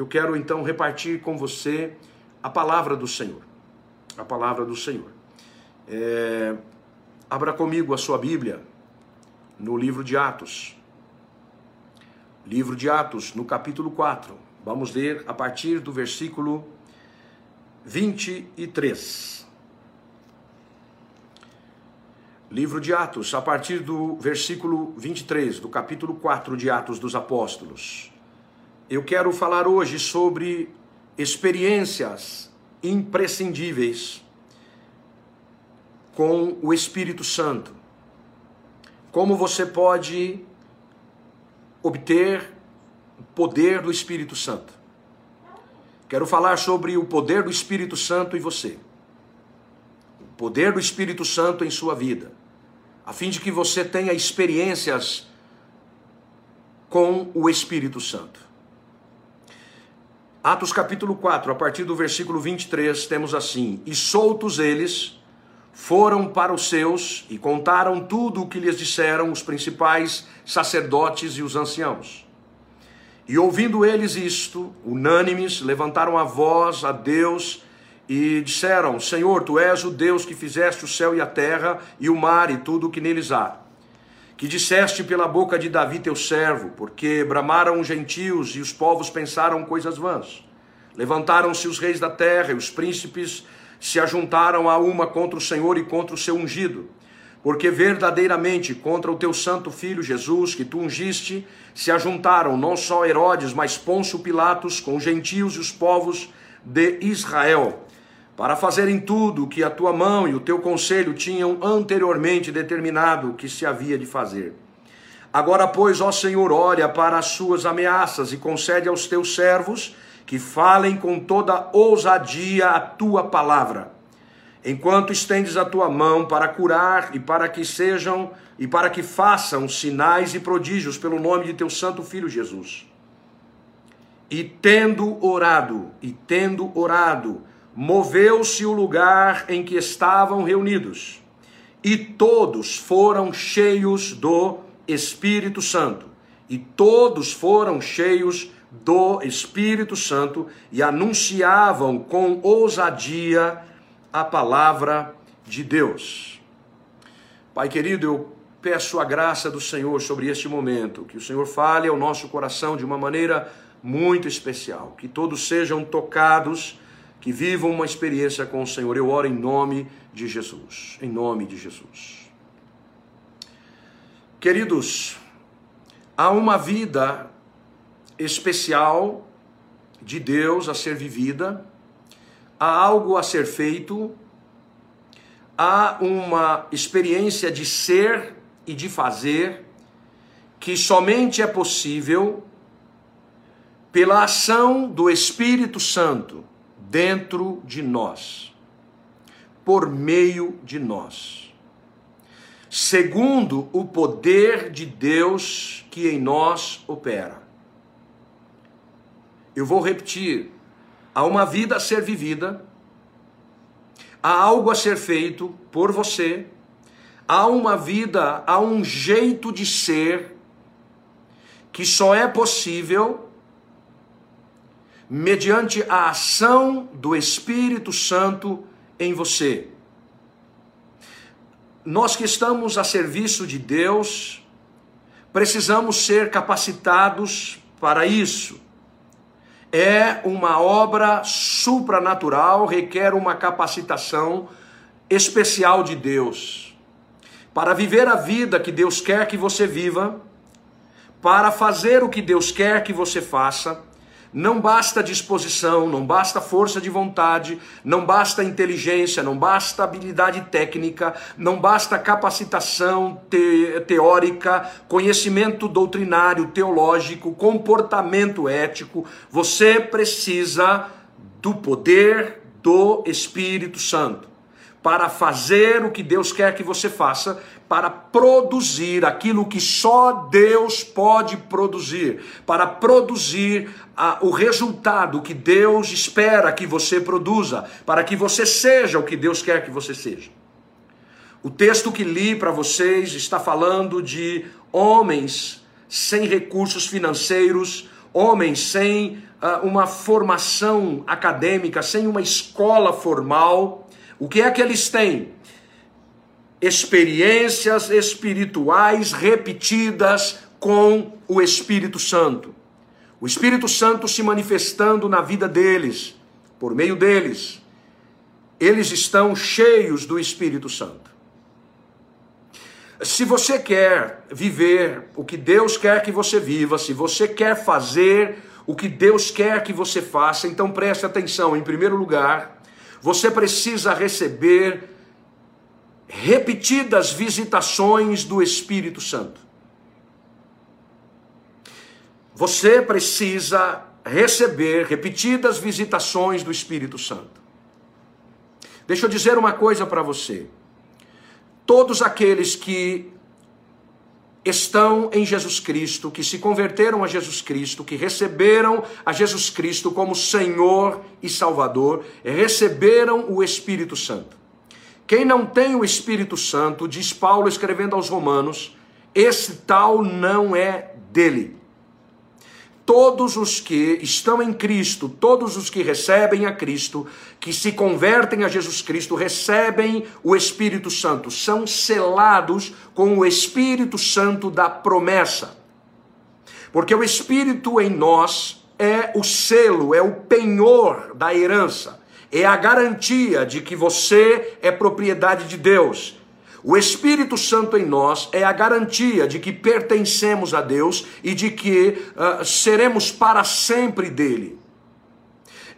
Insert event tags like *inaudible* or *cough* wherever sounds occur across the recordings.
eu quero então repartir com você a palavra do Senhor. A palavra do Senhor. É, abra comigo a sua Bíblia no livro de Atos. Livro de Atos, no capítulo 4. Vamos ler a partir do versículo 23. Livro de Atos, a partir do versículo 23, do capítulo 4 de Atos dos Apóstolos. Eu quero falar hoje sobre experiências imprescindíveis com o Espírito Santo. Como você pode obter o poder do Espírito Santo. Quero falar sobre o poder do Espírito Santo em você. O poder do Espírito Santo em sua vida a fim de que você tenha experiências com o Espírito Santo. Atos capítulo 4, a partir do versículo 23, temos assim: E soltos eles foram para os seus e contaram tudo o que lhes disseram os principais sacerdotes e os anciãos. E ouvindo eles isto, unânimes, levantaram a voz a Deus e disseram: Senhor, tu és o Deus que fizeste o céu e a terra e o mar e tudo o que neles há. Que disseste pela boca de Davi teu servo, porque bramaram os gentios e os povos pensaram coisas vãs. Levantaram-se os reis da terra e os príncipes se ajuntaram a uma contra o Senhor e contra o seu ungido. Porque verdadeiramente contra o teu santo filho Jesus, que tu ungiste, se ajuntaram não só Herodes, mas Pôncio Pilatos com os gentios e os povos de Israel para fazerem tudo o que a tua mão e o teu conselho tinham anteriormente determinado que se havia de fazer. Agora, pois, ó Senhor, olha para as suas ameaças e concede aos teus servos que falem com toda ousadia a tua palavra, enquanto estendes a tua mão para curar e para que sejam e para que façam sinais e prodígios pelo nome de teu santo filho Jesus. E tendo orado, e tendo orado, moveu-se o lugar em que estavam reunidos, e todos foram cheios do Espírito Santo. E todos foram cheios do Espírito Santo e anunciavam com ousadia a palavra de Deus. Pai querido, eu peço a graça do Senhor sobre este momento, que o Senhor fale ao nosso coração de uma maneira muito especial, que todos sejam tocados que vivam uma experiência com o Senhor. Eu oro em nome de Jesus. Em nome de Jesus. Queridos, há uma vida especial de Deus a ser vivida, há algo a ser feito, há uma experiência de ser e de fazer que somente é possível pela ação do Espírito Santo dentro de nós, por meio de nós, segundo o poder de Deus que em nós opera. Eu vou repetir: há uma vida a ser vivida, há algo a ser feito por você, há uma vida, há um jeito de ser que só é possível mediante a ação do Espírito Santo em você. Nós que estamos a serviço de Deus, precisamos ser capacitados para isso. É uma obra supranatural, requer uma capacitação especial de Deus. Para viver a vida que Deus quer que você viva, para fazer o que Deus quer que você faça, não basta disposição, não basta força de vontade, não basta inteligência, não basta habilidade técnica, não basta capacitação te teórica, conhecimento doutrinário, teológico, comportamento ético. Você precisa do poder do Espírito Santo para fazer o que Deus quer que você faça, para produzir aquilo que só Deus pode produzir, para produzir a, o resultado que Deus espera que você produza, para que você seja o que Deus quer que você seja. O texto que li para vocês está falando de homens sem recursos financeiros, homens sem uh, uma formação acadêmica, sem uma escola formal, o que é que eles têm? Experiências espirituais repetidas com o Espírito Santo. O Espírito Santo se manifestando na vida deles, por meio deles. Eles estão cheios do Espírito Santo. Se você quer viver o que Deus quer que você viva, se você quer fazer o que Deus quer que você faça, então preste atenção. Em primeiro lugar, você precisa receber repetidas visitações do Espírito Santo. Você precisa receber repetidas visitações do Espírito Santo. Deixa eu dizer uma coisa para você. Todos aqueles que estão em Jesus Cristo, que se converteram a Jesus Cristo, que receberam a Jesus Cristo como Senhor e Salvador, receberam o Espírito Santo. Quem não tem o Espírito Santo, diz Paulo escrevendo aos Romanos, esse tal não é dele todos os que estão em Cristo, todos os que recebem a Cristo, que se convertem a Jesus Cristo, recebem o Espírito Santo, são selados com o Espírito Santo da promessa. Porque o Espírito em nós é o selo, é o penhor da herança, é a garantia de que você é propriedade de Deus o Espírito Santo em nós é a garantia de que pertencemos a Deus e de que uh, seremos para sempre dele.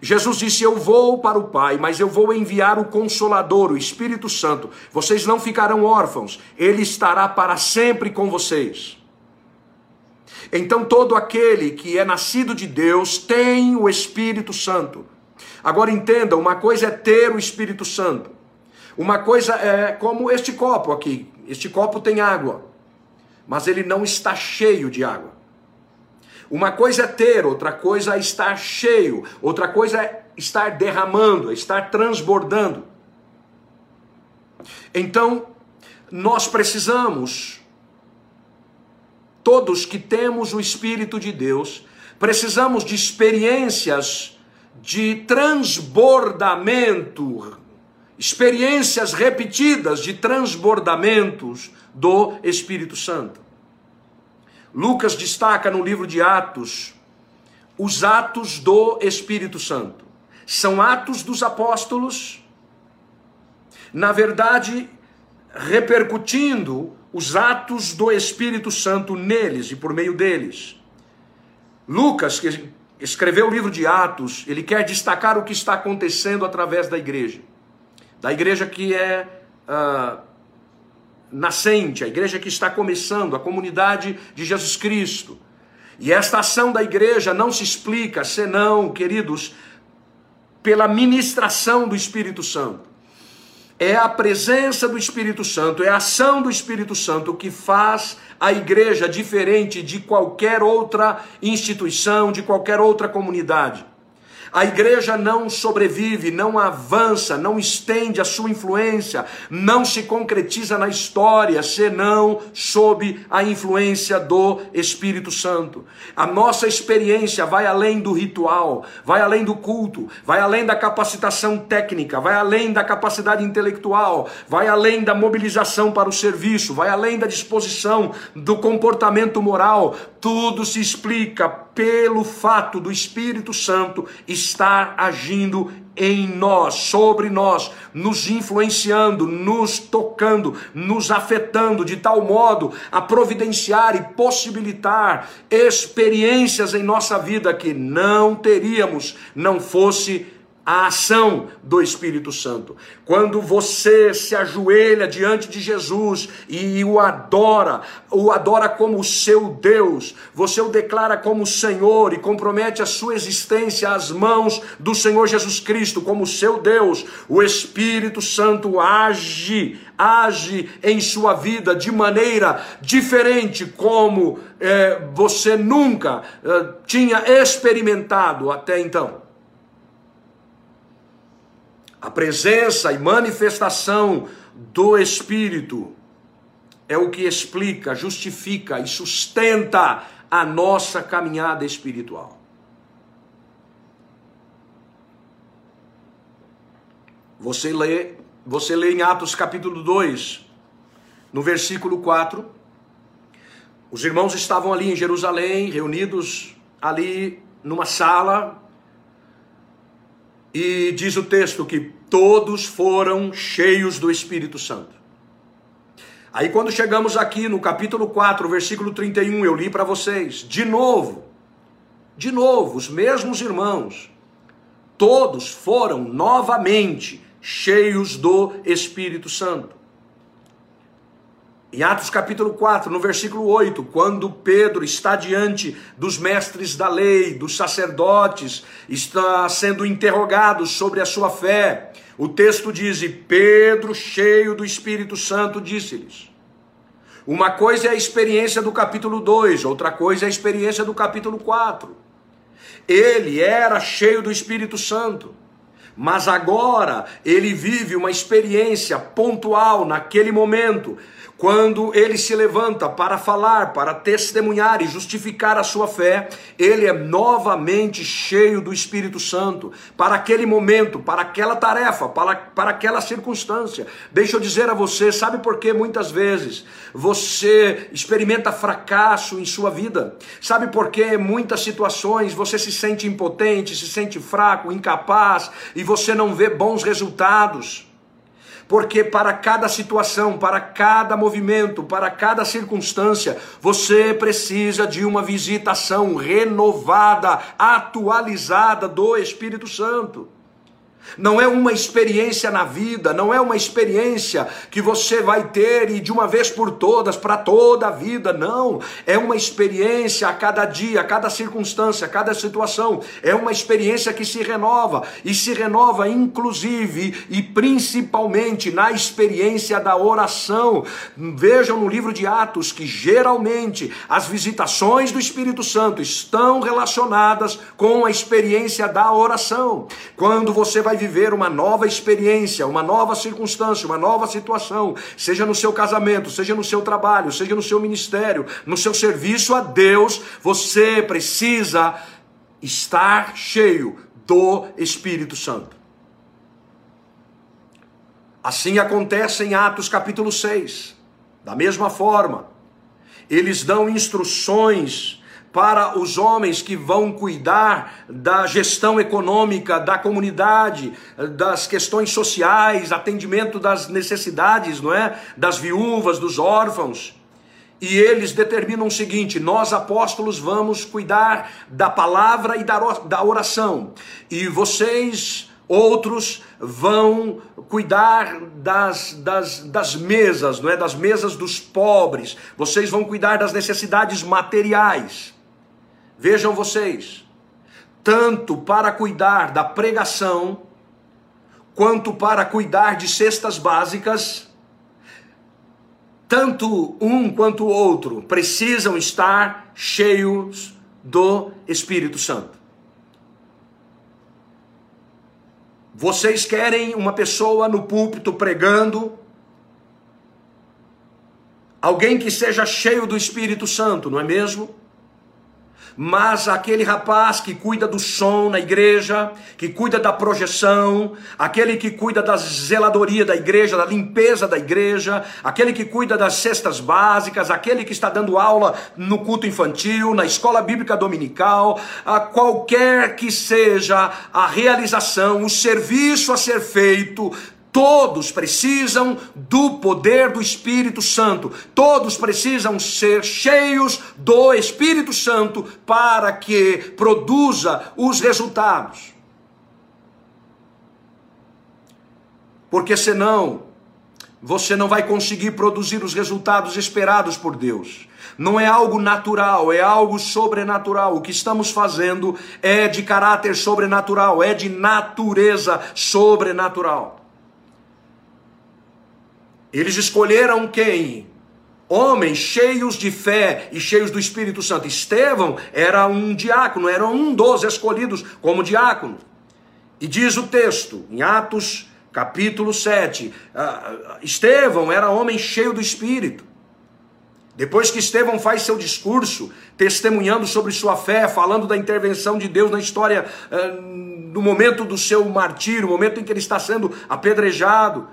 Jesus disse: Eu vou para o Pai, mas eu vou enviar o Consolador, o Espírito Santo. Vocês não ficarão órfãos, ele estará para sempre com vocês. Então, todo aquele que é nascido de Deus tem o Espírito Santo. Agora entenda: uma coisa é ter o Espírito Santo, uma coisa é como este copo aqui. Este copo tem água, mas ele não está cheio de água. Uma coisa é ter, outra coisa é estar cheio, outra coisa é estar derramando, é estar transbordando. Então, nós precisamos, todos que temos o Espírito de Deus, precisamos de experiências de transbordamento experiências repetidas de transbordamentos do Espírito Santo. Lucas destaca no livro de Atos os atos do Espírito Santo. São atos dos apóstolos, na verdade, repercutindo os atos do Espírito Santo neles e por meio deles. Lucas, que escreveu o livro de Atos, ele quer destacar o que está acontecendo através da igreja da igreja que é uh, nascente, a igreja que está começando, a comunidade de Jesus Cristo. E esta ação da igreja não se explica senão, queridos, pela ministração do Espírito Santo. É a presença do Espírito Santo, é a ação do Espírito Santo que faz a igreja diferente de qualquer outra instituição, de qualquer outra comunidade. A igreja não sobrevive, não avança, não estende a sua influência, não se concretiza na história, senão sob a influência do Espírito Santo. A nossa experiência vai além do ritual, vai além do culto, vai além da capacitação técnica, vai além da capacidade intelectual, vai além da mobilização para o serviço, vai além da disposição do comportamento moral. Tudo se explica pelo fato do Espírito Santo estar agindo em nós, sobre nós, nos influenciando, nos tocando, nos afetando de tal modo a providenciar e possibilitar experiências em nossa vida que não teríamos não fosse a ação do Espírito Santo. Quando você se ajoelha diante de Jesus e o adora, o adora como seu Deus, você o declara como Senhor e compromete a sua existência às mãos do Senhor Jesus Cristo como seu Deus, o Espírito Santo age, age em sua vida de maneira diferente, como é, você nunca é, tinha experimentado até então. A presença e manifestação do Espírito é o que explica, justifica e sustenta a nossa caminhada espiritual. Você lê, você lê em Atos capítulo 2, no versículo 4. Os irmãos estavam ali em Jerusalém, reunidos ali numa sala, e diz o texto que todos foram cheios do Espírito Santo. Aí quando chegamos aqui no capítulo 4, versículo 31, eu li para vocês, de novo, de novo, os mesmos irmãos, todos foram novamente cheios do Espírito Santo. Em Atos capítulo 4, no versículo 8, quando Pedro está diante dos mestres da lei, dos sacerdotes, está sendo interrogado sobre a sua fé, o texto diz: E Pedro, cheio do Espírito Santo, disse-lhes. Uma coisa é a experiência do capítulo 2, outra coisa é a experiência do capítulo 4. Ele era cheio do Espírito Santo. Mas agora ele vive uma experiência pontual naquele momento, quando ele se levanta para falar, para testemunhar e justificar a sua fé, ele é novamente cheio do Espírito Santo para aquele momento, para aquela tarefa, para, para aquela circunstância. Deixa eu dizer a você, sabe por que muitas vezes você experimenta fracasso em sua vida? Sabe por que muitas situações você se sente impotente, se sente fraco, incapaz e você não vê bons resultados? Porque para cada situação, para cada movimento, para cada circunstância, você precisa de uma visitação renovada, atualizada do Espírito Santo. Não é uma experiência na vida, não é uma experiência que você vai ter e de uma vez por todas, para toda a vida, não. É uma experiência a cada dia, a cada circunstância, a cada situação. É uma experiência que se renova e se renova inclusive e principalmente na experiência da oração. Vejam no livro de Atos que geralmente as visitações do Espírito Santo estão relacionadas com a experiência da oração. Quando você vai viver uma nova experiência, uma nova circunstância, uma nova situação, seja no seu casamento, seja no seu trabalho, seja no seu ministério, no seu serviço a Deus, você precisa estar cheio do Espírito Santo. Assim acontece em Atos capítulo 6. Da mesma forma, eles dão instruções para os homens que vão cuidar da gestão econômica da comunidade, das questões sociais, atendimento das necessidades, não é? Das viúvas, dos órfãos. E eles determinam o seguinte: nós apóstolos vamos cuidar da palavra e da oração, e vocês, outros, vão cuidar das, das, das mesas, não é? Das mesas dos pobres, vocês vão cuidar das necessidades materiais. Vejam vocês, tanto para cuidar da pregação, quanto para cuidar de cestas básicas, tanto um quanto o outro precisam estar cheios do Espírito Santo. Vocês querem uma pessoa no púlpito pregando, alguém que seja cheio do Espírito Santo, não é mesmo? Mas aquele rapaz que cuida do som na igreja, que cuida da projeção, aquele que cuida da zeladoria da igreja, da limpeza da igreja, aquele que cuida das cestas básicas, aquele que está dando aula no culto infantil, na escola bíblica dominical, a qualquer que seja a realização, o serviço a ser feito, Todos precisam do poder do Espírito Santo. Todos precisam ser cheios do Espírito Santo para que produza os resultados. Porque senão você não vai conseguir produzir os resultados esperados por Deus. Não é algo natural, é algo sobrenatural. O que estamos fazendo é de caráter sobrenatural, é de natureza sobrenatural. Eles escolheram quem? Homens cheios de fé e cheios do Espírito Santo. Estevão era um diácono, era um dos escolhidos como diácono. E diz o texto, em Atos capítulo 7, uh, Estevão era homem cheio do Espírito. Depois que Estevão faz seu discurso, testemunhando sobre sua fé, falando da intervenção de Deus na história, uh, no momento do seu martírio, no momento em que ele está sendo apedrejado,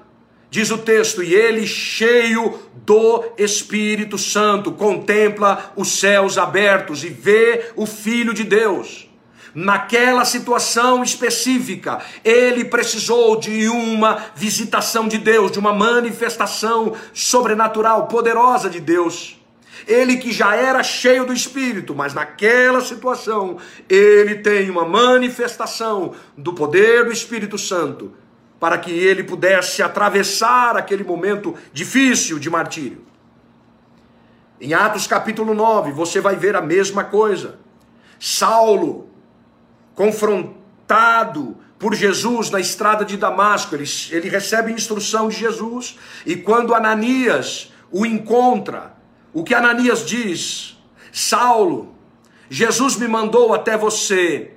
diz o texto: e ele, cheio do Espírito Santo, contempla os céus abertos e vê o Filho de Deus. Naquela situação específica, ele precisou de uma visitação de Deus, de uma manifestação sobrenatural, poderosa de Deus. Ele que já era cheio do Espírito, mas naquela situação, ele tem uma manifestação do poder do Espírito Santo para que ele pudesse atravessar aquele momento difícil de martírio. Em Atos capítulo 9, você vai ver a mesma coisa. Saulo, confrontado por Jesus na estrada de Damasco. Ele, ele recebe instrução de Jesus e quando Ananias o encontra, o que Ananias diz? Saulo, Jesus me mandou até você,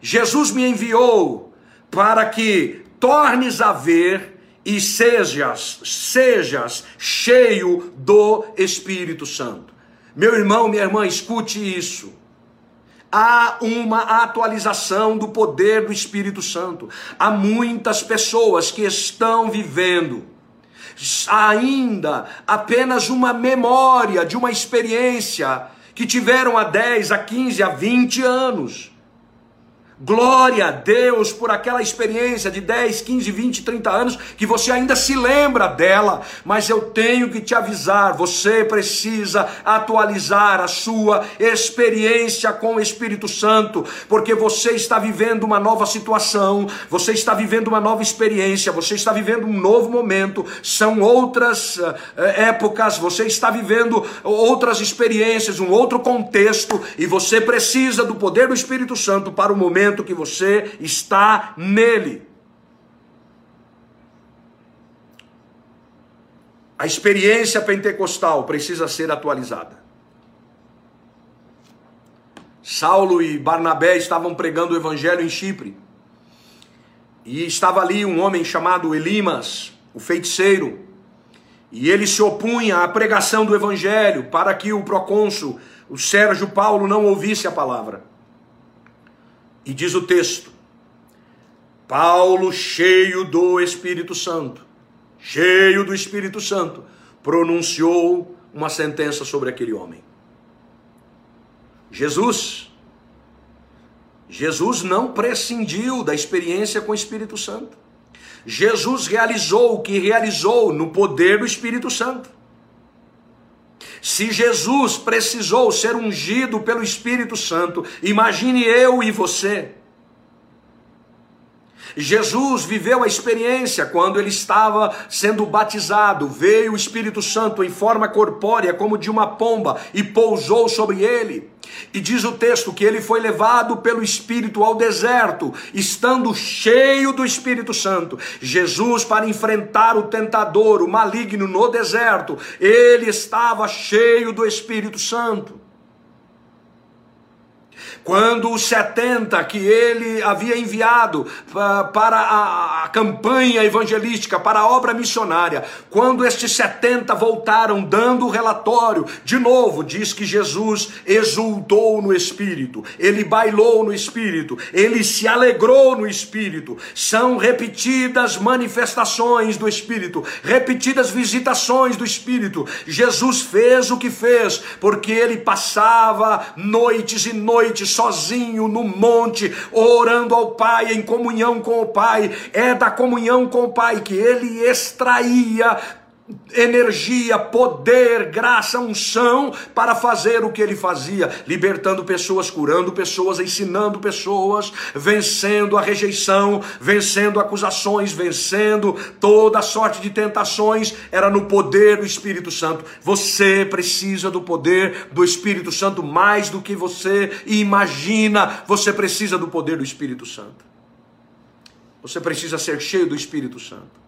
Jesus me enviou para que tornes a ver e sejas, sejas cheio do Espírito Santo. Meu irmão, minha irmã, escute isso há uma atualização do poder do Espírito Santo. Há muitas pessoas que estão vivendo ainda apenas uma memória de uma experiência que tiveram há 10, a 15, a 20 anos. Glória a Deus por aquela experiência de 10, 15, 20, 30 anos que você ainda se lembra dela, mas eu tenho que te avisar: você precisa atualizar a sua experiência com o Espírito Santo, porque você está vivendo uma nova situação, você está vivendo uma nova experiência, você está vivendo um novo momento, são outras uh, épocas, você está vivendo outras experiências, um outro contexto, e você precisa do poder do Espírito Santo para o momento momento que você está nele. A experiência pentecostal precisa ser atualizada. Saulo e Barnabé estavam pregando o evangelho em Chipre. E estava ali um homem chamado Elimas, o feiticeiro. E ele se opunha à pregação do evangelho para que o procônsul, o Sérgio Paulo, não ouvisse a palavra. E diz o texto: Paulo, cheio do Espírito Santo, cheio do Espírito Santo, pronunciou uma sentença sobre aquele homem. Jesus, Jesus não prescindiu da experiência com o Espírito Santo. Jesus realizou o que realizou no poder do Espírito Santo. Se Jesus precisou ser ungido pelo Espírito Santo, imagine eu e você. Jesus viveu a experiência quando ele estava sendo batizado. Veio o Espírito Santo em forma corpórea, como de uma pomba, e pousou sobre ele. E diz o texto que ele foi levado pelo Espírito ao deserto, estando cheio do Espírito Santo. Jesus, para enfrentar o tentador, o maligno no deserto, ele estava cheio do Espírito Santo. Quando os 70 que ele havia enviado para a, campanha evangelística, para a obra missionária, quando estes 70 voltaram dando o relatório, de novo diz que Jesus exultou no Espírito, ele bailou no Espírito, ele se alegrou no Espírito. São repetidas manifestações do Espírito, repetidas visitações do Espírito. Jesus fez o que fez, porque ele passava noites e noites sozinho no monte, orando ao Pai, em comunhão com o Pai. É da comunhão com o Pai que ele extraía energia, poder, graça, unção para fazer o que ele fazia, libertando pessoas, curando pessoas, ensinando pessoas, vencendo a rejeição, vencendo acusações, vencendo toda sorte de tentações, era no poder do Espírito Santo. Você precisa do poder do Espírito Santo mais do que você imagina. Você precisa do poder do Espírito Santo. Você precisa ser cheio do Espírito Santo.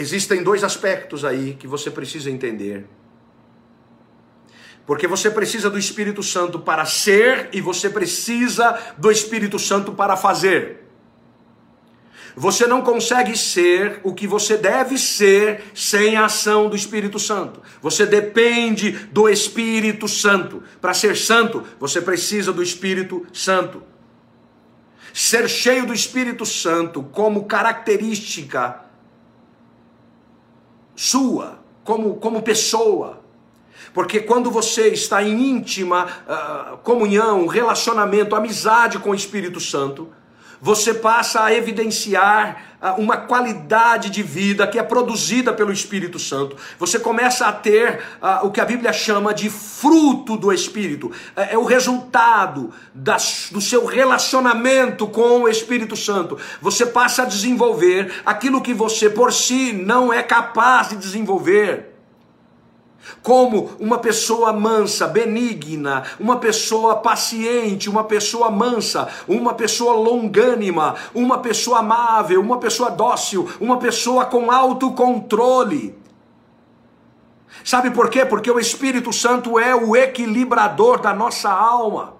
Existem dois aspectos aí que você precisa entender. Porque você precisa do Espírito Santo para ser e você precisa do Espírito Santo para fazer. Você não consegue ser o que você deve ser sem a ação do Espírito Santo. Você depende do Espírito Santo. Para ser santo, você precisa do Espírito Santo. Ser cheio do Espírito Santo como característica sua, como, como pessoa. Porque quando você está em íntima uh, comunhão, relacionamento, amizade com o Espírito Santo, você passa a evidenciar ah, uma qualidade de vida que é produzida pelo Espírito Santo. Você começa a ter uh, o que a Bíblia chama de fruto do Espírito. É, é o resultado das, do seu relacionamento com o Espírito Santo. Você passa a desenvolver aquilo que você por si não é capaz de desenvolver como uma pessoa mansa, benigna, uma pessoa paciente, uma pessoa mansa, uma pessoa longânima, uma pessoa amável, uma pessoa dócil, uma pessoa com autocontrole. Sabe por quê? Porque o Espírito Santo é o equilibrador da nossa alma.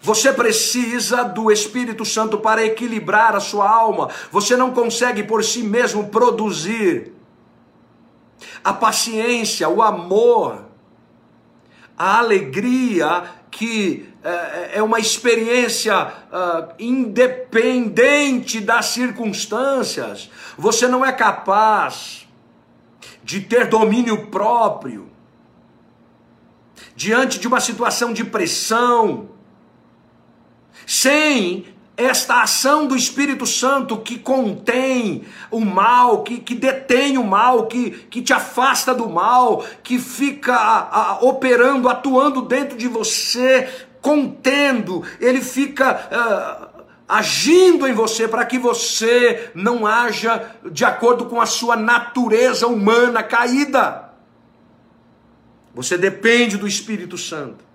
Você precisa do Espírito Santo para equilibrar a sua alma. Você não consegue por si mesmo produzir a paciência, o amor, a alegria que é, é uma experiência uh, independente das circunstâncias. Você não é capaz de ter domínio próprio diante de uma situação de pressão, sem esta ação do Espírito Santo que contém o mal, que, que detém o mal, que, que te afasta do mal, que fica a, a, operando, atuando dentro de você, contendo, ele fica. Uh, agindo em você para que você não haja de acordo com a sua natureza humana caída. Você depende do Espírito Santo.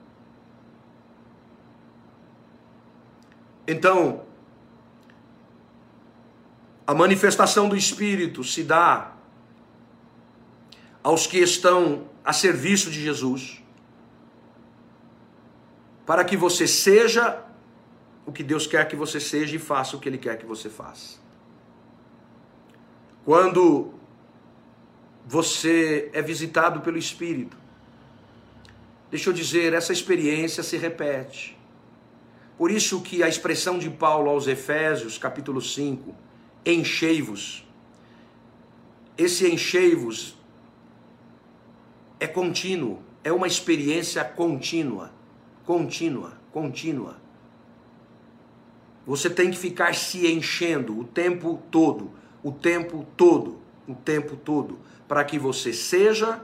Então, a manifestação do Espírito se dá aos que estão a serviço de Jesus, para que você seja o que Deus quer que você seja e faça o que Ele quer que você faça. Quando você é visitado pelo Espírito, deixa eu dizer, essa experiência se repete. Por isso que a expressão de Paulo aos Efésios, capítulo 5, enchei-vos. Esse enchei-vos é contínuo, é uma experiência contínua, contínua, contínua. Você tem que ficar se enchendo o tempo todo, o tempo todo, o tempo todo, para que você seja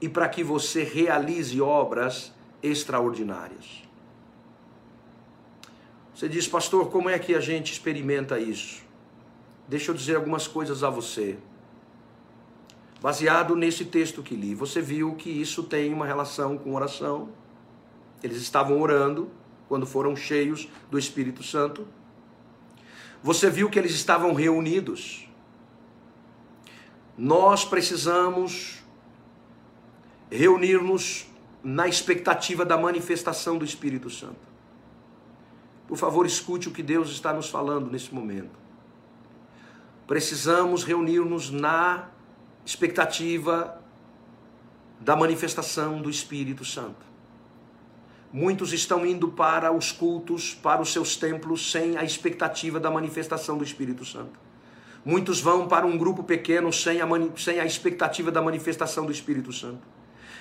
e para que você realize obras extraordinárias. Você diz, pastor, como é que a gente experimenta isso? Deixa eu dizer algumas coisas a você. Baseado nesse texto que li, você viu que isso tem uma relação com oração. Eles estavam orando quando foram cheios do Espírito Santo. Você viu que eles estavam reunidos. Nós precisamos reunir-nos na expectativa da manifestação do Espírito Santo. Por favor, escute o que Deus está nos falando nesse momento. Precisamos reunir-nos na expectativa da manifestação do Espírito Santo. Muitos estão indo para os cultos, para os seus templos, sem a expectativa da manifestação do Espírito Santo. Muitos vão para um grupo pequeno sem a, sem a expectativa da manifestação do Espírito Santo.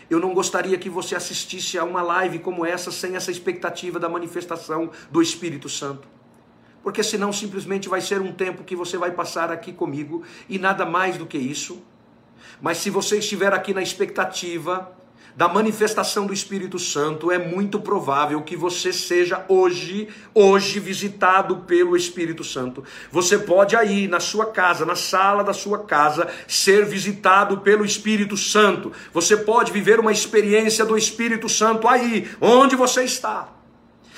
Eu não gostaria que você assistisse a uma live como essa sem essa expectativa da manifestação do Espírito Santo. Porque senão simplesmente vai ser um tempo que você vai passar aqui comigo e nada mais do que isso. Mas se você estiver aqui na expectativa da manifestação do Espírito Santo, é muito provável que você seja hoje, hoje visitado pelo Espírito Santo. Você pode aí na sua casa, na sala da sua casa, ser visitado pelo Espírito Santo. Você pode viver uma experiência do Espírito Santo aí, onde você está.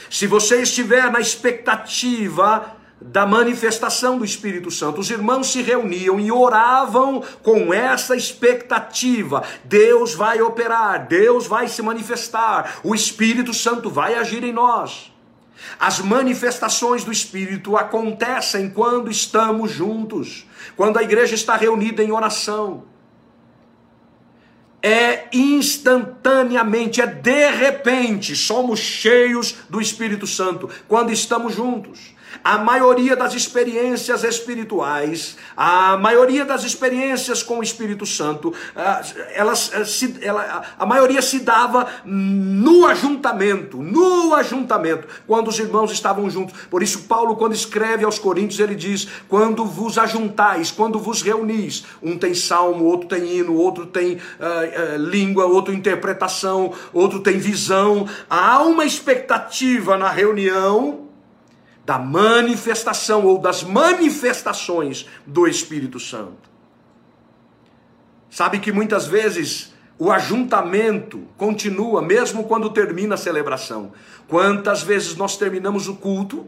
Se você estiver na expectativa da manifestação do Espírito Santo. Os irmãos se reuniam e oravam com essa expectativa: Deus vai operar, Deus vai se manifestar, o Espírito Santo vai agir em nós. As manifestações do Espírito acontecem quando estamos juntos, quando a igreja está reunida em oração. É instantaneamente, é de repente, somos cheios do Espírito Santo quando estamos juntos. A maioria das experiências espirituais, a maioria das experiências com o Espírito Santo, ah, elas, eh, se, ela, a maioria se dava no ajuntamento, no ajuntamento, quando os irmãos estavam juntos. Por isso, Paulo, quando escreve aos Coríntios, ele diz: quando vos ajuntais, quando vos reunis, um tem salmo, outro tem hino, outro tem uh, uh, língua, outro interpretação, outro tem visão. Há uma expectativa na reunião da manifestação ou das manifestações do Espírito Santo. Sabe que muitas vezes o ajuntamento continua mesmo quando termina a celebração. Quantas vezes nós terminamos o culto,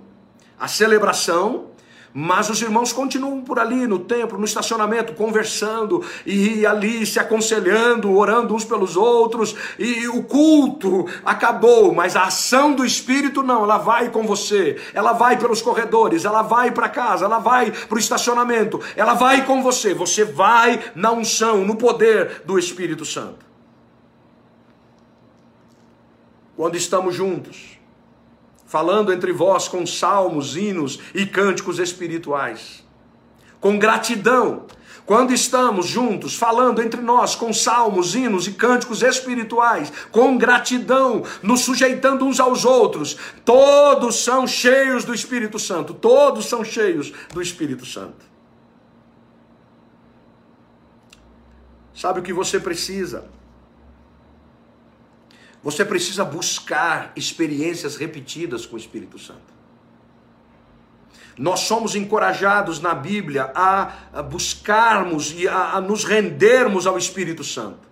a celebração, mas os irmãos continuam por ali no templo, no estacionamento, conversando e ali se aconselhando, orando uns pelos outros. E o culto acabou, mas a ação do Espírito não, ela vai com você. Ela vai pelos corredores, ela vai para casa, ela vai para o estacionamento, ela vai com você. Você vai na unção, no poder do Espírito Santo. Quando estamos juntos, falando entre vós com salmos, hinos e cânticos espirituais. Com gratidão, quando estamos juntos, falando entre nós com salmos, hinos e cânticos espirituais, com gratidão, nos sujeitando uns aos outros, todos são cheios do Espírito Santo, todos são cheios do Espírito Santo. Sabe o que você precisa? Você precisa buscar experiências repetidas com o Espírito Santo. Nós somos encorajados na Bíblia a buscarmos e a, a nos rendermos ao Espírito Santo.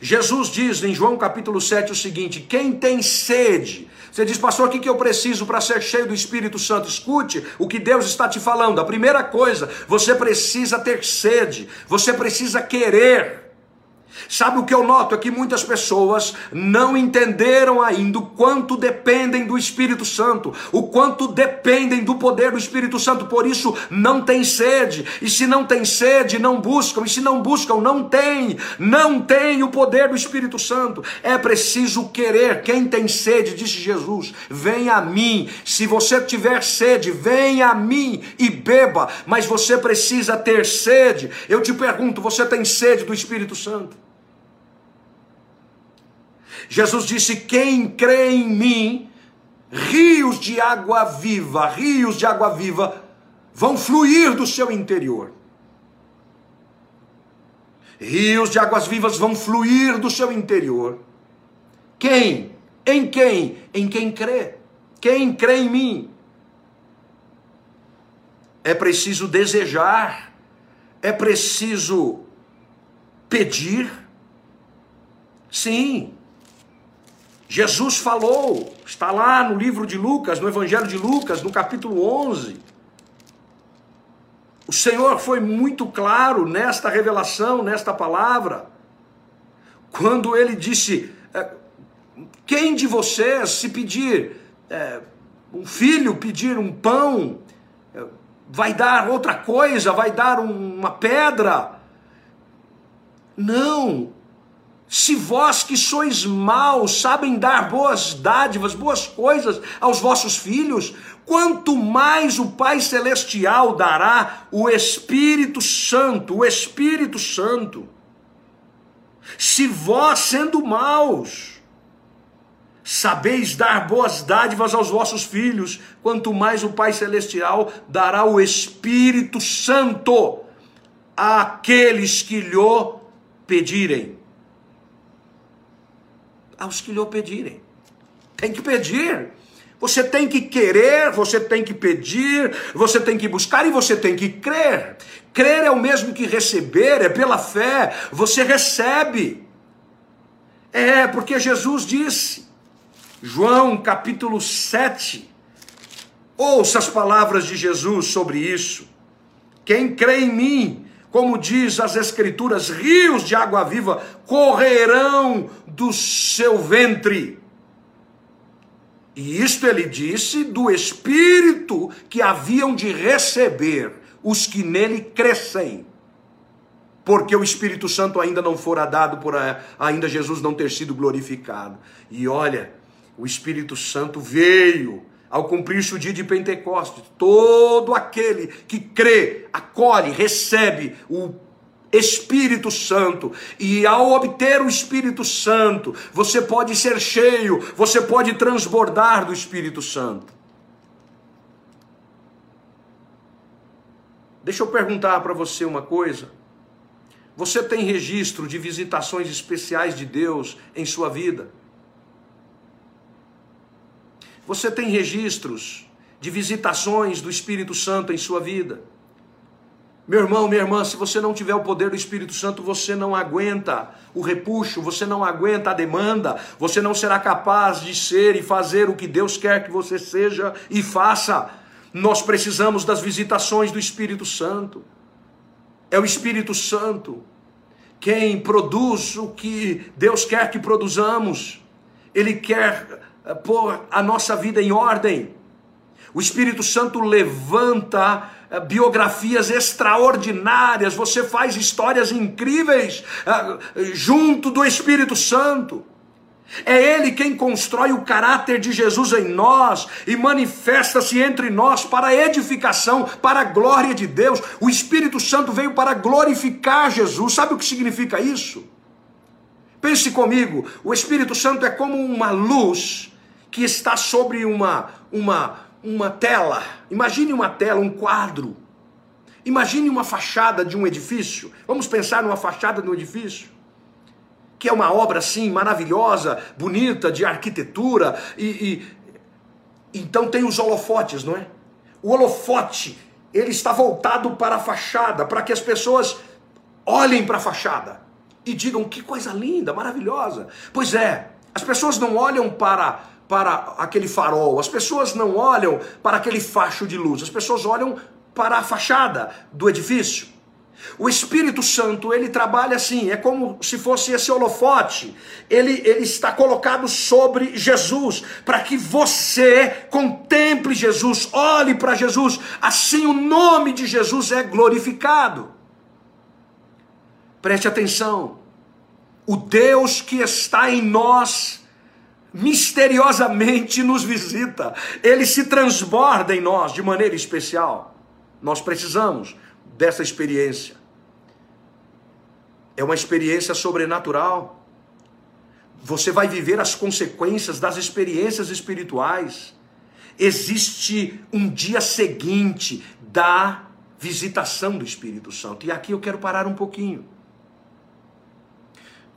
Jesus diz em João capítulo 7 o seguinte: quem tem sede, você diz, pastor, o que eu preciso para ser cheio do Espírito Santo? Escute o que Deus está te falando. A primeira coisa, você precisa ter sede, você precisa querer. Sabe o que eu noto? É que muitas pessoas não entenderam ainda o quanto dependem do Espírito Santo, o quanto dependem do poder do Espírito Santo, por isso não tem sede, e se não tem sede, não buscam, e se não buscam, não tem, não tem o poder do Espírito Santo. É preciso querer. Quem tem sede, disse Jesus, venha a mim. Se você tiver sede, venha a mim e beba, mas você precisa ter sede. Eu te pergunto, você tem sede do Espírito Santo? Jesus disse: Quem crê em mim, rios de água viva, rios de água viva vão fluir do seu interior. Rios de águas vivas vão fluir do seu interior. Quem? Em quem? Em quem crê. Quem crê em mim? É preciso desejar, é preciso pedir. Sim, Jesus falou, está lá no livro de Lucas, no Evangelho de Lucas, no capítulo 11. O Senhor foi muito claro nesta revelação, nesta palavra, quando ele disse: é, Quem de vocês, se pedir é, um filho, pedir um pão, é, vai dar outra coisa, vai dar uma pedra? Não, se vós que sois maus sabem dar boas dádivas, boas coisas aos vossos filhos, quanto mais o Pai Celestial dará o Espírito Santo, o Espírito Santo. Se vós, sendo maus, sabeis dar boas dádivas aos vossos filhos, quanto mais o Pai Celestial dará o Espírito Santo àqueles que lhe pedirem aos que lhe pedirem. Tem que pedir. Você tem que querer, você tem que pedir, você tem que buscar e você tem que crer. Crer é o mesmo que receber, é pela fé, você recebe. É, porque Jesus disse, João capítulo 7, ouça as palavras de Jesus sobre isso. Quem crê em mim, como diz as Escrituras, rios de água viva correrão do seu ventre. E isto ele disse do Espírito que haviam de receber os que nele crescem. Porque o Espírito Santo ainda não fora dado, por ainda Jesus não ter sido glorificado. E olha, o Espírito Santo veio ao cumprir-se o dia de Pentecostes. Todo aquele que crê, acolhe, recebe o Espírito Santo. E ao obter o Espírito Santo, você pode ser cheio, você pode transbordar do Espírito Santo. Deixa eu perguntar para você uma coisa. Você tem registro de visitações especiais de Deus em sua vida? Você tem registros de visitações do Espírito Santo em sua vida? Meu irmão, minha irmã, se você não tiver o poder do Espírito Santo, você não aguenta o repuxo, você não aguenta a demanda, você não será capaz de ser e fazer o que Deus quer que você seja e faça. Nós precisamos das visitações do Espírito Santo. É o Espírito Santo quem produz o que Deus quer que produzamos. Ele quer pôr a nossa vida em ordem. O Espírito Santo levanta eh, biografias extraordinárias, você faz histórias incríveis uh, junto do Espírito Santo. É Ele quem constrói o caráter de Jesus em nós e manifesta-se entre nós para a edificação, para a glória de Deus. O Espírito Santo veio para glorificar Jesus. Sabe o que significa isso? Pense comigo: o Espírito Santo é como uma luz que está sobre uma, uma, uma tela. Imagine uma tela, um quadro. Imagine uma fachada de um edifício. Vamos pensar numa fachada de um edifício. Que é uma obra assim maravilhosa, bonita, de arquitetura. E, e então tem os holofotes, não é? O holofote, ele está voltado para a fachada, para que as pessoas olhem para a fachada e digam que coisa linda, maravilhosa. Pois é, as pessoas não olham para para aquele farol, as pessoas não olham para aquele facho de luz, as pessoas olham para a fachada do edifício. O Espírito Santo, ele trabalha assim, é como se fosse esse holofote. Ele, ele está colocado sobre Jesus, para que você contemple Jesus, olhe para Jesus, assim o nome de Jesus é glorificado. Preste atenção. O Deus que está em nós misteriosamente nos visita, ele se transborda em nós de maneira especial. Nós precisamos dessa experiência. É uma experiência sobrenatural. Você vai viver as consequências das experiências espirituais. Existe um dia seguinte da visitação do Espírito Santo. E aqui eu quero parar um pouquinho.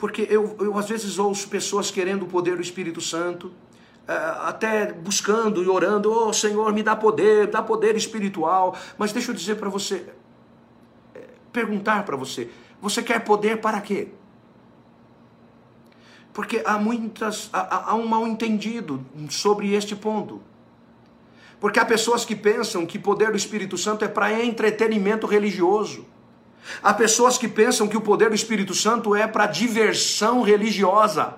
Porque eu, eu às vezes ouço pessoas querendo o poder do Espírito Santo, eh, até buscando e orando, oh Senhor, me dá poder, dá poder espiritual. Mas deixa eu dizer para você, eh, perguntar para você, você quer poder para quê? Porque há muitas, há, há um mal entendido sobre este ponto. Porque há pessoas que pensam que poder do Espírito Santo é para entretenimento religioso. Há pessoas que pensam que o poder do Espírito Santo é para diversão religiosa,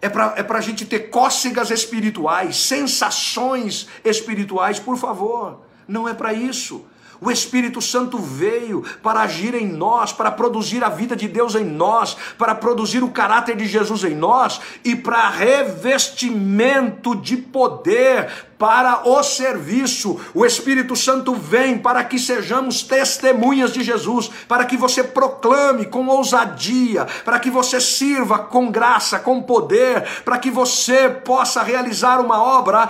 é para é a gente ter cócegas espirituais, sensações espirituais, por favor, não é para isso. O Espírito Santo veio para agir em nós, para produzir a vida de Deus em nós, para produzir o caráter de Jesus em nós e para revestimento de poder para o serviço. O Espírito Santo vem para que sejamos testemunhas de Jesus, para que você proclame com ousadia, para que você sirva com graça, com poder, para que você possa realizar uma obra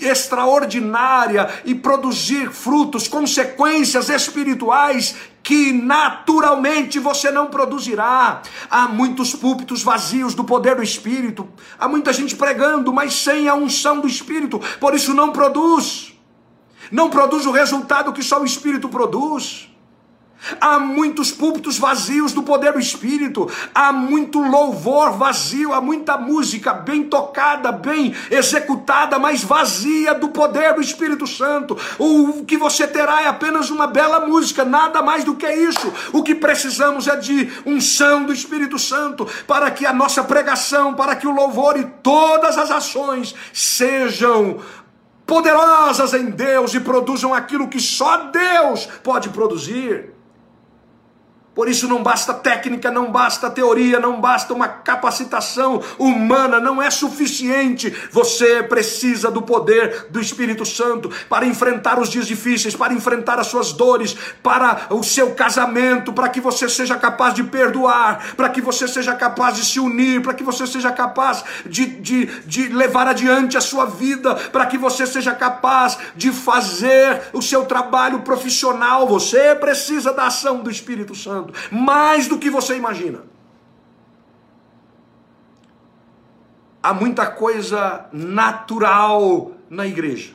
extraordinária e produzir frutos, consequências espirituais que naturalmente você não produzirá. Há muitos púlpitos vazios do poder do Espírito, há muita gente pregando, mas sem a unção do Espírito, por isso não produz. Não produz o resultado que só o Espírito produz. Há muitos púlpitos vazios do poder do Espírito, há muito louvor vazio, há muita música bem tocada, bem executada, mas vazia do poder do Espírito Santo. O que você terá é apenas uma bela música, nada mais do que isso. O que precisamos é de unção do Espírito Santo para que a nossa pregação, para que o louvor e todas as ações sejam poderosas em Deus e produzam aquilo que só Deus pode produzir. Por isso não basta técnica, não basta teoria, não basta uma capacitação humana, não é suficiente. Você precisa do poder do Espírito Santo para enfrentar os dias difíceis, para enfrentar as suas dores, para o seu casamento, para que você seja capaz de perdoar, para que você seja capaz de se unir, para que você seja capaz de, de, de levar adiante a sua vida, para que você seja capaz de fazer o seu trabalho profissional. Você precisa da ação do Espírito Santo mais do que você imagina. Há muita coisa natural na igreja.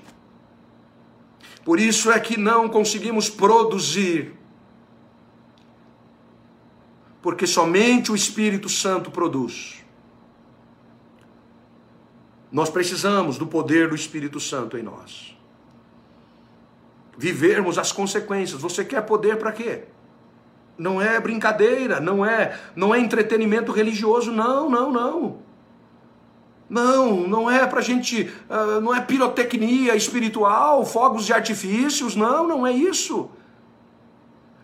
Por isso é que não conseguimos produzir. Porque somente o Espírito Santo produz. Nós precisamos do poder do Espírito Santo em nós. Vivermos as consequências. Você quer poder para quê? Não é brincadeira, não é, não é entretenimento religioso, não, não, não. Não, não é pra gente, uh, não é pirotecnia espiritual, fogos de artifícios, não, não é isso.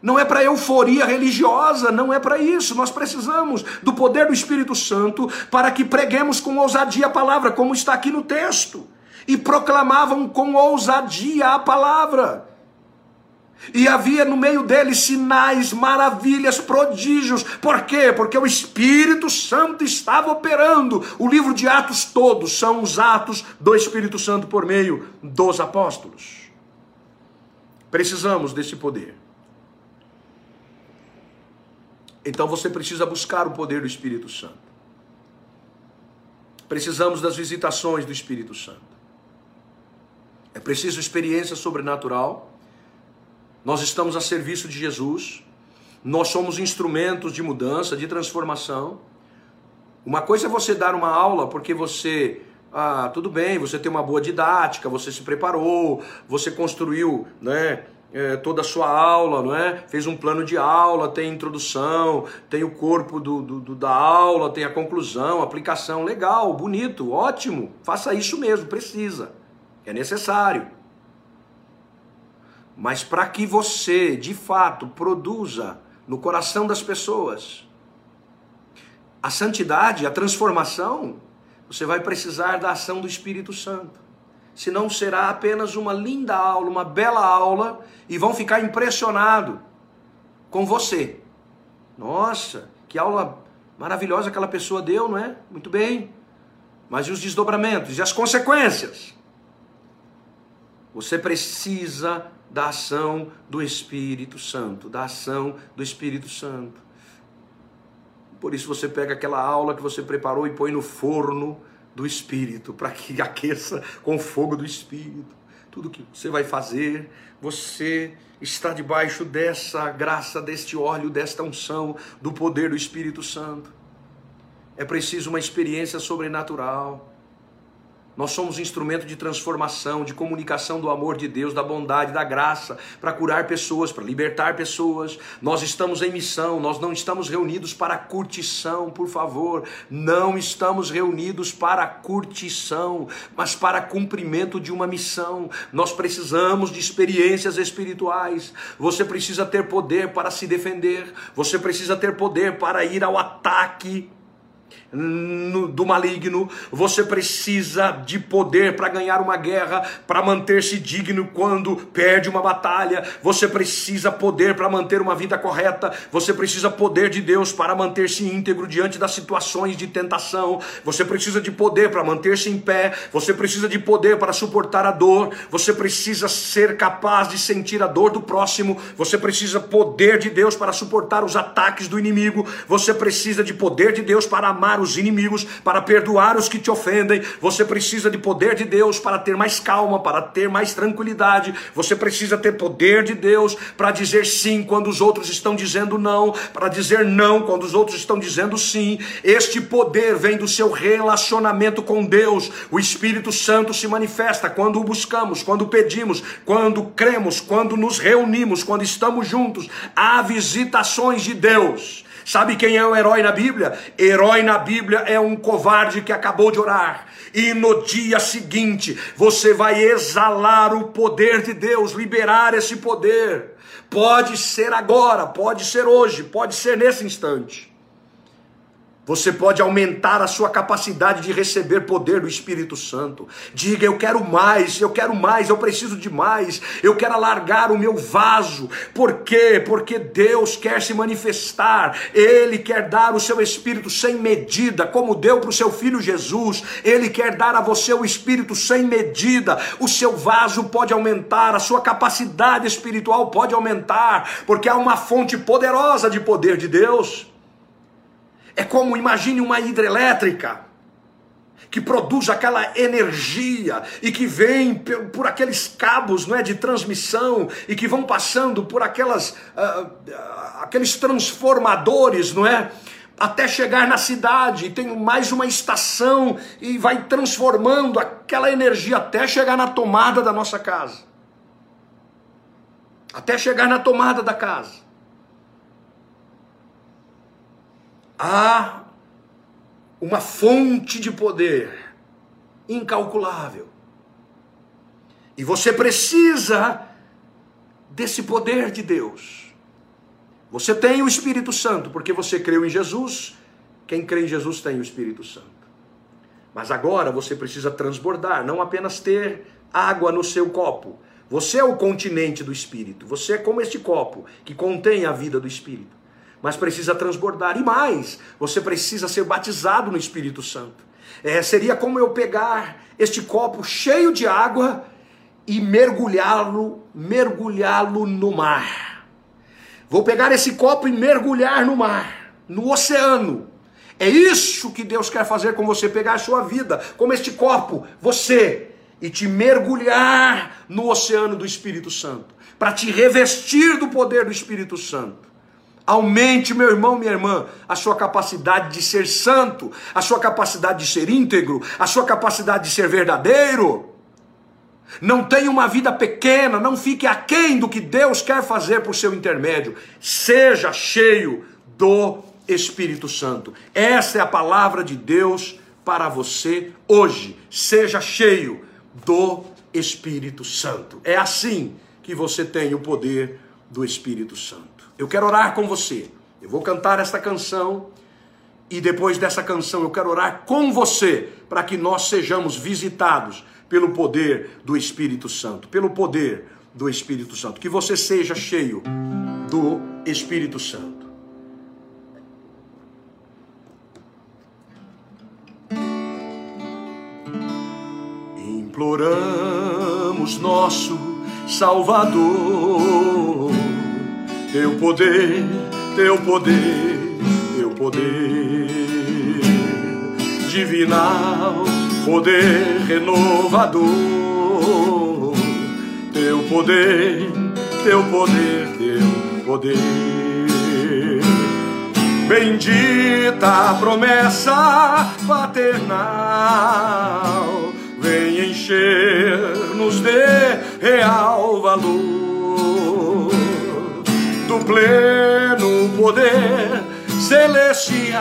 Não é para euforia religiosa, não é para isso. Nós precisamos do poder do Espírito Santo para que preguemos com ousadia a palavra, como está aqui no texto. E proclamavam com ousadia a palavra. E havia no meio deles sinais, maravilhas, prodígios. Por quê? Porque o Espírito Santo estava operando. O livro de Atos todos são os atos do Espírito Santo por meio dos apóstolos. Precisamos desse poder. Então você precisa buscar o poder do Espírito Santo. Precisamos das visitações do Espírito Santo. É preciso experiência sobrenatural nós estamos a serviço de Jesus. Nós somos instrumentos de mudança, de transformação. Uma coisa é você dar uma aula porque você, ah, tudo bem, você tem uma boa didática, você se preparou, você construiu, né? É, toda a sua aula, não é? Fez um plano de aula, tem introdução, tem o corpo do, do, do, da aula, tem a conclusão, aplicação, legal, bonito, ótimo. Faça isso mesmo, precisa, é necessário. Mas para que você, de fato, produza no coração das pessoas a santidade, a transformação, você vai precisar da ação do Espírito Santo. Senão será apenas uma linda aula, uma bela aula, e vão ficar impressionados com você. Nossa, que aula maravilhosa aquela pessoa deu, não é? Muito bem. Mas e os desdobramentos e as consequências? Você precisa da ação do Espírito Santo, da ação do Espírito Santo. Por isso você pega aquela aula que você preparou e põe no forno do Espírito, para que *laughs* aqueça com o fogo do Espírito. Tudo que você vai fazer, você está debaixo dessa graça, deste óleo, desta unção, do poder do Espírito Santo. É preciso uma experiência sobrenatural. Nós somos instrumento de transformação, de comunicação do amor de Deus, da bondade, da graça, para curar pessoas, para libertar pessoas. Nós estamos em missão, nós não estamos reunidos para curtição, por favor. Não estamos reunidos para curtição, mas para cumprimento de uma missão. Nós precisamos de experiências espirituais. Você precisa ter poder para se defender, você precisa ter poder para ir ao ataque do maligno, você precisa de poder para ganhar uma guerra, para manter-se digno quando perde uma batalha, você precisa poder para manter uma vida correta, você precisa poder de Deus para manter-se íntegro diante das situações de tentação, você precisa de poder para manter-se em pé, você precisa de poder para suportar a dor, você precisa ser capaz de sentir a dor do próximo, você precisa poder de Deus para suportar os ataques do inimigo, você precisa de poder de Deus para amar amar os inimigos, para perdoar os que te ofendem. Você precisa de poder de Deus para ter mais calma, para ter mais tranquilidade. Você precisa ter poder de Deus para dizer sim quando os outros estão dizendo não, para dizer não quando os outros estão dizendo sim. Este poder vem do seu relacionamento com Deus. O Espírito Santo se manifesta quando o buscamos, quando pedimos, quando cremos, quando nos reunimos, quando estamos juntos. Há visitações de Deus. Sabe quem é o herói na Bíblia? Herói na Bíblia é um covarde que acabou de orar. E no dia seguinte você vai exalar o poder de Deus, liberar esse poder. Pode ser agora, pode ser hoje, pode ser nesse instante. Você pode aumentar a sua capacidade de receber poder do Espírito Santo. Diga: Eu quero mais, eu quero mais, eu preciso de mais, eu quero alargar o meu vaso. Por quê? Porque Deus quer se manifestar, Ele quer dar o seu Espírito sem medida, como deu para o seu filho Jesus. Ele quer dar a você o Espírito sem medida. O seu vaso pode aumentar, a sua capacidade espiritual pode aumentar, porque há uma fonte poderosa de poder de Deus. É como imagine uma hidrelétrica que produz aquela energia e que vem por aqueles cabos não é, de transmissão e que vão passando por aquelas, uh, uh, aqueles transformadores, não é? Até chegar na cidade, e tem mais uma estação e vai transformando aquela energia até chegar na tomada da nossa casa. Até chegar na tomada da casa. Há uma fonte de poder incalculável. E você precisa desse poder de Deus. Você tem o Espírito Santo, porque você creu em Jesus. Quem crê em Jesus tem o Espírito Santo. Mas agora você precisa transbordar, não apenas ter água no seu copo. Você é o continente do Espírito. Você é como este copo que contém a vida do Espírito mas precisa transbordar. E mais, você precisa ser batizado no Espírito Santo. É, seria como eu pegar este copo cheio de água e mergulhá-lo, mergulhá-lo no mar. Vou pegar esse copo e mergulhar no mar, no oceano. É isso que Deus quer fazer com você, pegar a sua vida, como este copo, você, e te mergulhar no oceano do Espírito Santo, para te revestir do poder do Espírito Santo Aumente, meu irmão, minha irmã, a sua capacidade de ser santo, a sua capacidade de ser íntegro, a sua capacidade de ser verdadeiro. Não tenha uma vida pequena, não fique aquém do que Deus quer fazer por seu intermédio. Seja cheio do Espírito Santo. Essa é a palavra de Deus para você hoje. Seja cheio do Espírito Santo. É assim que você tem o poder do Espírito Santo. Eu quero orar com você. Eu vou cantar esta canção e depois dessa canção eu quero orar com você para que nós sejamos visitados pelo poder do Espírito Santo, pelo poder do Espírito Santo, que você seja cheio do Espírito Santo. Imploramos nosso Salvador. Teu poder, teu poder, teu poder. Divinal, poder renovador, teu poder, teu poder, teu poder. Bendita promessa paternal, vem encher-nos de real valor do pleno poder celestial.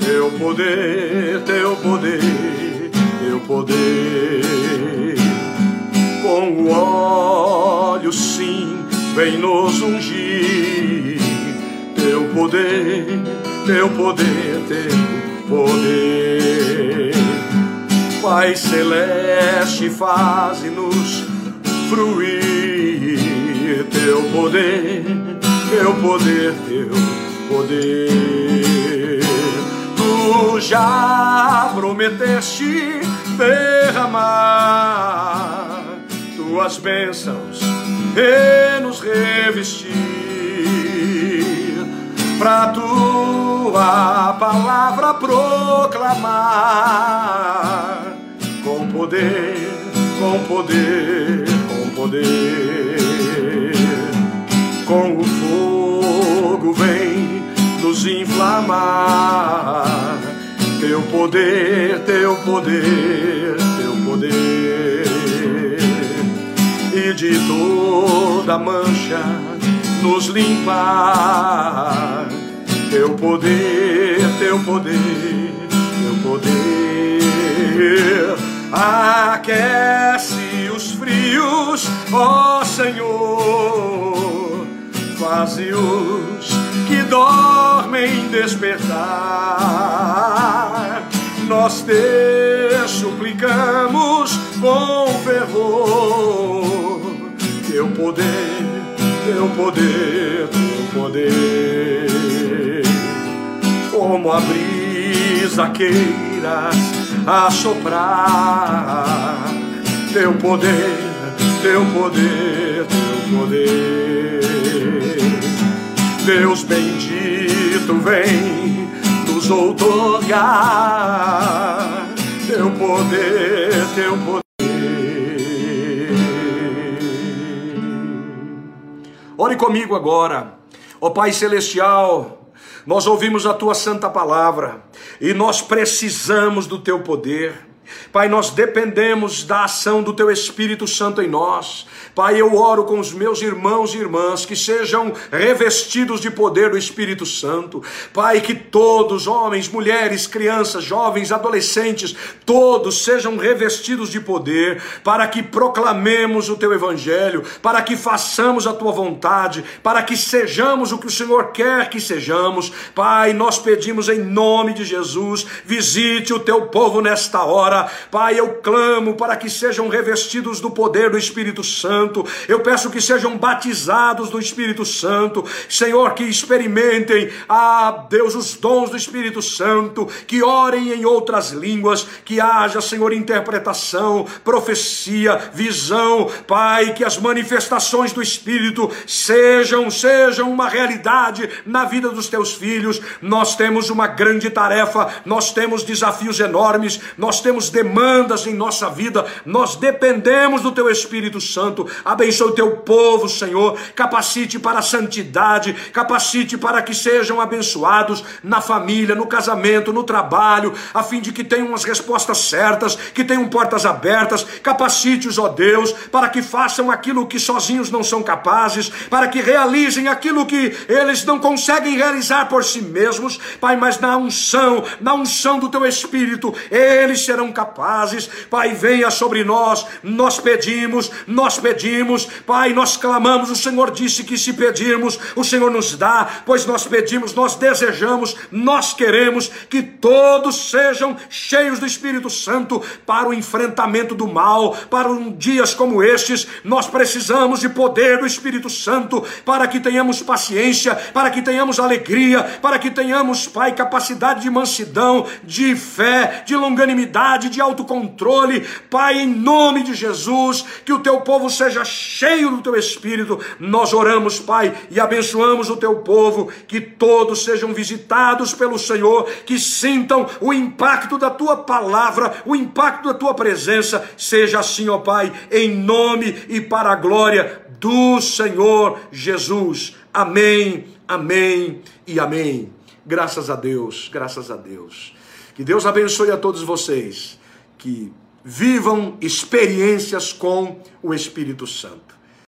Teu poder, teu poder, teu poder. Com o óleo, sim, vem nos ungir. Teu poder, teu poder, teu poder. Pai celeste, faze-nos fruir teu poder, teu poder, teu poder. Tu já prometeste derramar tuas bênçãos e nos revestir pra tua palavra proclamar poder, com poder, com poder. Com o fogo vem nos inflamar. Teu poder, teu poder, teu poder. E de toda mancha nos limpar. Teu poder, teu poder, teu poder aquece os frios, ó Senhor, vazios que dormem despertar. Nós te suplicamos com fervor, teu poder teu poder, teu poder. Como a brisa queiras assoprar, teu poder, teu poder, teu poder. Deus bendito vem nos outorgar teu poder, teu poder. Ore comigo agora. Ó Pai Celestial, nós ouvimos a tua santa palavra e nós precisamos do teu poder. Pai, nós dependemos da ação do Teu Espírito Santo em nós. Pai, eu oro com os meus irmãos e irmãs que sejam revestidos de poder do Espírito Santo. Pai, que todos, homens, mulheres, crianças, jovens, adolescentes, todos sejam revestidos de poder para que proclamemos o Teu Evangelho, para que façamos a Tua vontade, para que sejamos o que o Senhor quer que sejamos. Pai, nós pedimos em nome de Jesus, visite o Teu povo nesta hora. Pai, eu clamo para que sejam revestidos do poder do Espírito Santo Santo. Eu peço que sejam batizados do Espírito Santo. Senhor, que experimentem, ah, Deus, os dons do Espírito Santo, que orem em outras línguas, que haja, Senhor, interpretação, profecia, visão, Pai, que as manifestações do Espírito sejam, sejam uma realidade na vida dos teus filhos. Nós temos uma grande tarefa, nós temos desafios enormes, nós temos demandas em nossa vida, nós dependemos do teu Espírito Santo. Abençoe o teu povo, Senhor, capacite para a santidade, capacite para que sejam abençoados na família, no casamento, no trabalho, a fim de que tenham as respostas certas, que tenham portas abertas, capacite-os, ó Deus, para que façam aquilo que sozinhos não são capazes, para que realizem aquilo que eles não conseguem realizar por si mesmos, Pai, mas na unção, na unção do teu Espírito, eles serão capazes, Pai, venha sobre nós, nós pedimos, nós pedimos. Pai, nós clamamos, o Senhor disse que se pedirmos, o Senhor nos dá, pois nós pedimos, nós desejamos, nós queremos que todos sejam cheios do Espírito Santo para o enfrentamento do mal, para um dias como estes, nós precisamos de poder do Espírito Santo para que tenhamos paciência, para que tenhamos alegria, para que tenhamos, Pai, capacidade de mansidão, de fé, de longanimidade, de autocontrole, Pai, em nome de Jesus, que o teu povo seja cheio do teu espírito. Nós oramos, Pai, e abençoamos o teu povo, que todos sejam visitados pelo Senhor, que sintam o impacto da tua palavra, o impacto da tua presença. Seja assim, ó Pai, em nome e para a glória do Senhor Jesus. Amém, amém e amém. Graças a Deus, graças a Deus. Que Deus abençoe a todos vocês. Que vivam experiências com o Espírito Santo.